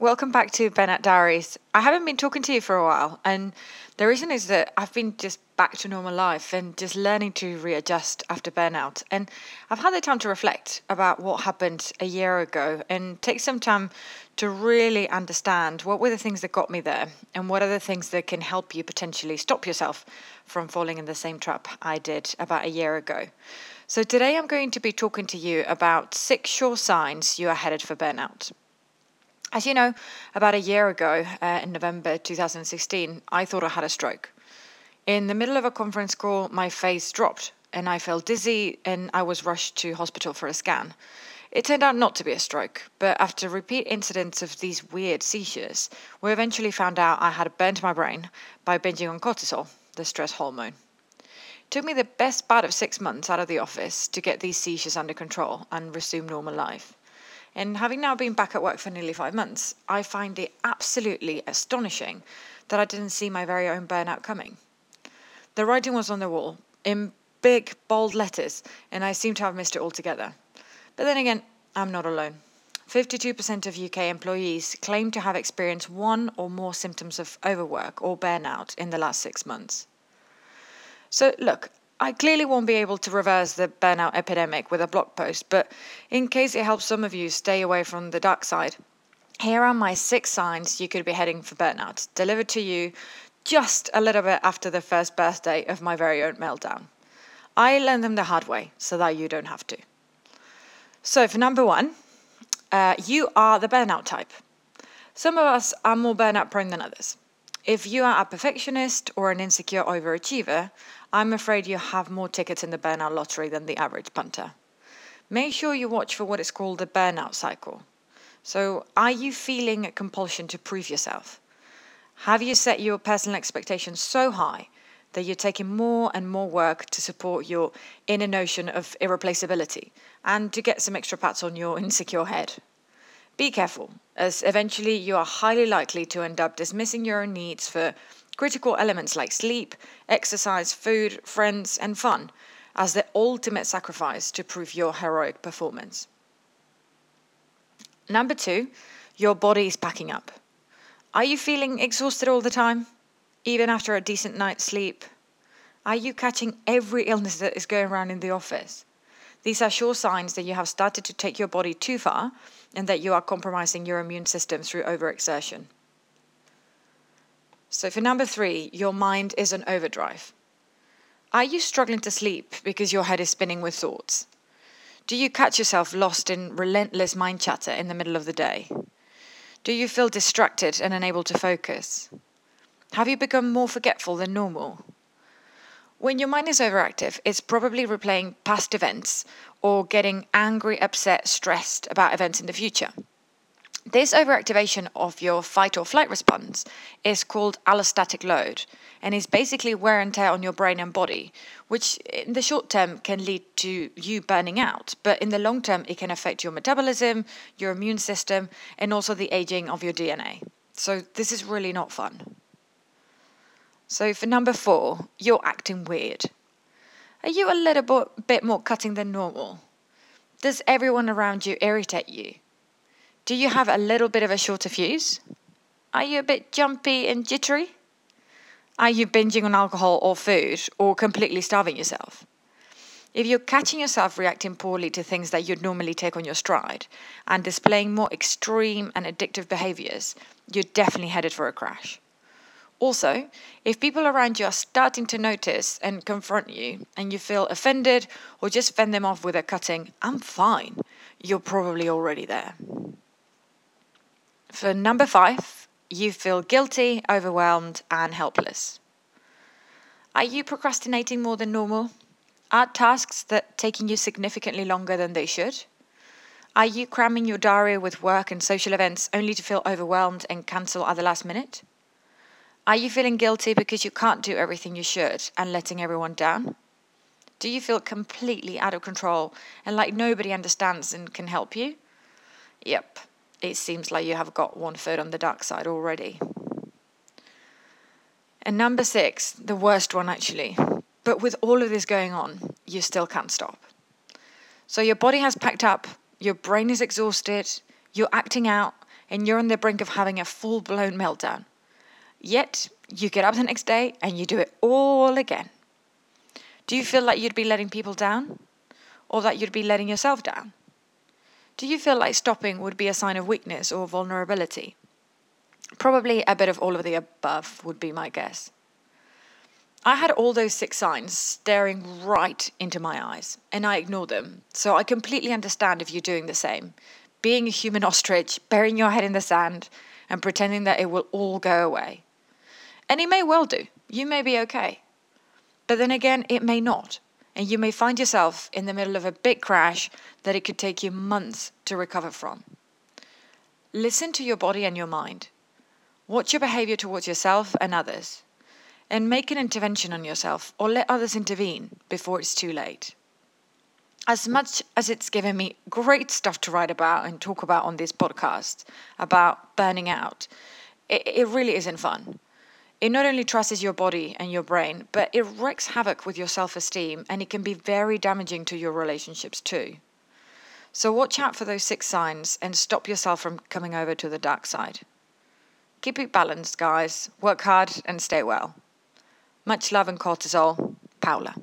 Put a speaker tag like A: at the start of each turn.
A: Welcome back to Burnout Diaries. I haven't been talking to you for a while, and the reason is that I've been just back to normal life and just learning to readjust after burnout. And I've had the time to reflect about what happened a year ago and take some time to really understand what were the things that got me there and what are the things that can help you potentially stop yourself from falling in the same trap I did about a year ago. So, today I'm going to be talking to you about six sure signs you are headed for burnout. As you know, about a year ago, uh, in November 2016, I thought I had a stroke. In the middle of a conference call, my face dropped and I felt dizzy and I was rushed to hospital for a scan. It turned out not to be a stroke, but after repeat incidents of these weird seizures, we eventually found out I had burnt my brain by binging on cortisol, the stress hormone. It took me the best part of six months out of the office to get these seizures under control and resume normal life. And having now been back at work for nearly five months, I find it absolutely astonishing that I didn't see my very own burnout coming. The writing was on the wall in big, bold letters, and I seem to have missed it altogether. But then again, I'm not alone. 52% of UK employees claim to have experienced one or more symptoms of overwork or burnout in the last six months. So, look, I clearly won't be able to reverse the burnout epidemic with a blog post, but in case it helps some of you stay away from the dark side, here are my six signs you could be heading for burnout, delivered to you just a little bit after the first birthday of my very own meltdown. I learned them the hard way so that you don't have to. So, for number one, uh, you are the burnout type. Some of us are more burnout prone than others. If you are a perfectionist or an insecure overachiever, I'm afraid you have more tickets in the burnout lottery than the average punter. Make sure you watch for what is called the burnout cycle. So, are you feeling a compulsion to prove yourself? Have you set your personal expectations so high that you're taking more and more work to support your inner notion of irreplaceability and to get some extra pats on your insecure head? Be careful, as eventually you are highly likely to end up dismissing your own needs for critical elements like sleep, exercise, food, friends, and fun as the ultimate sacrifice to prove your heroic performance. Number two, your body is packing up. Are you feeling exhausted all the time, even after a decent night's sleep? Are you catching every illness that is going around in the office? These are sure signs that you have started to take your body too far and that you are compromising your immune system through overexertion. So, for number three, your mind is on overdrive. Are you struggling to sleep because your head is spinning with thoughts? Do you catch yourself lost in relentless mind chatter in the middle of the day? Do you feel distracted and unable to focus? Have you become more forgetful than normal? When your mind is overactive, it's probably replaying past events or getting angry, upset, stressed about events in the future. This overactivation of your fight or flight response is called allostatic load and is basically wear and tear on your brain and body, which in the short term can lead to you burning out, but in the long term, it can affect your metabolism, your immune system, and also the aging of your DNA. So, this is really not fun. So for number four, you're acting weird. Are you a little bit more cutting than normal? Does everyone around you irritate you? Do you have a little bit of a shorter fuse? Are you a bit jumpy and jittery? Are you binging on alcohol or food or completely starving yourself? If you're catching yourself reacting poorly to things that you'd normally take on your stride and displaying more extreme and addictive behaviors, you're definitely headed for a crash. Also, if people around you are starting to notice and confront you and you feel offended or just fend them off with a cutting, I'm fine, you're probably already there. For number five, you feel guilty, overwhelmed, and helpless. Are you procrastinating more than normal? Are tasks that taking you significantly longer than they should? Are you cramming your diary with work and social events only to feel overwhelmed and cancel at the last minute? Are you feeling guilty because you can't do everything you should and letting everyone down? Do you feel completely out of control and like nobody understands and can help you? Yep, it seems like you have got one foot on the dark side already. And number six, the worst one actually. But with all of this going on, you still can't stop. So your body has packed up, your brain is exhausted, you're acting out, and you're on the brink of having a full blown meltdown. Yet, you get up the next day and you do it all again. Do you feel like you'd be letting people down? Or that you'd be letting yourself down? Do you feel like stopping would be a sign of weakness or vulnerability? Probably a bit of all of the above would be my guess. I had all those six signs staring right into my eyes, and I ignored them. So I completely understand if you're doing the same. Being a human ostrich, burying your head in the sand, and pretending that it will all go away. And it may well do. You may be okay. But then again, it may not. And you may find yourself in the middle of a big crash that it could take you months to recover from. Listen to your body and your mind. Watch your behavior towards yourself and others and make an intervention on yourself or let others intervene before it's too late. As much as it's given me great stuff to write about and talk about on this podcast about burning out, it, it really isn't fun. It not only trusses your body and your brain, but it wreaks havoc with your self esteem and it can be very damaging to your relationships too. So watch out for those six signs and stop yourself from coming over to the dark side. Keep it balanced, guys. Work hard and stay well. Much love and cortisol, Paula.